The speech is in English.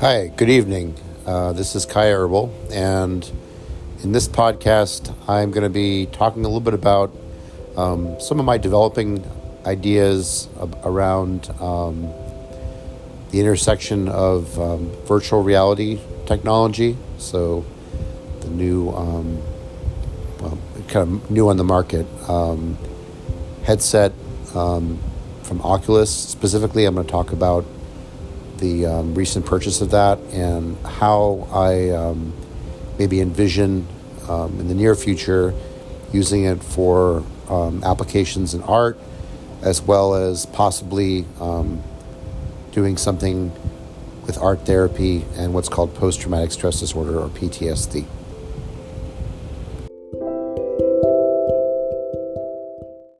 Hi, good evening. Uh, this is Kai Herbal, and in this podcast, I'm going to be talking a little bit about um, some of my developing ideas ab- around um, the intersection of um, virtual reality technology. So, the new, um, well, kind of new on the market um, headset um, from Oculus. Specifically, I'm going to talk about the um, recent purchase of that and how I um, maybe envision um, in the near future using it for um, applications in art as well as possibly um, doing something with art therapy and what's called post traumatic stress disorder or PTSD.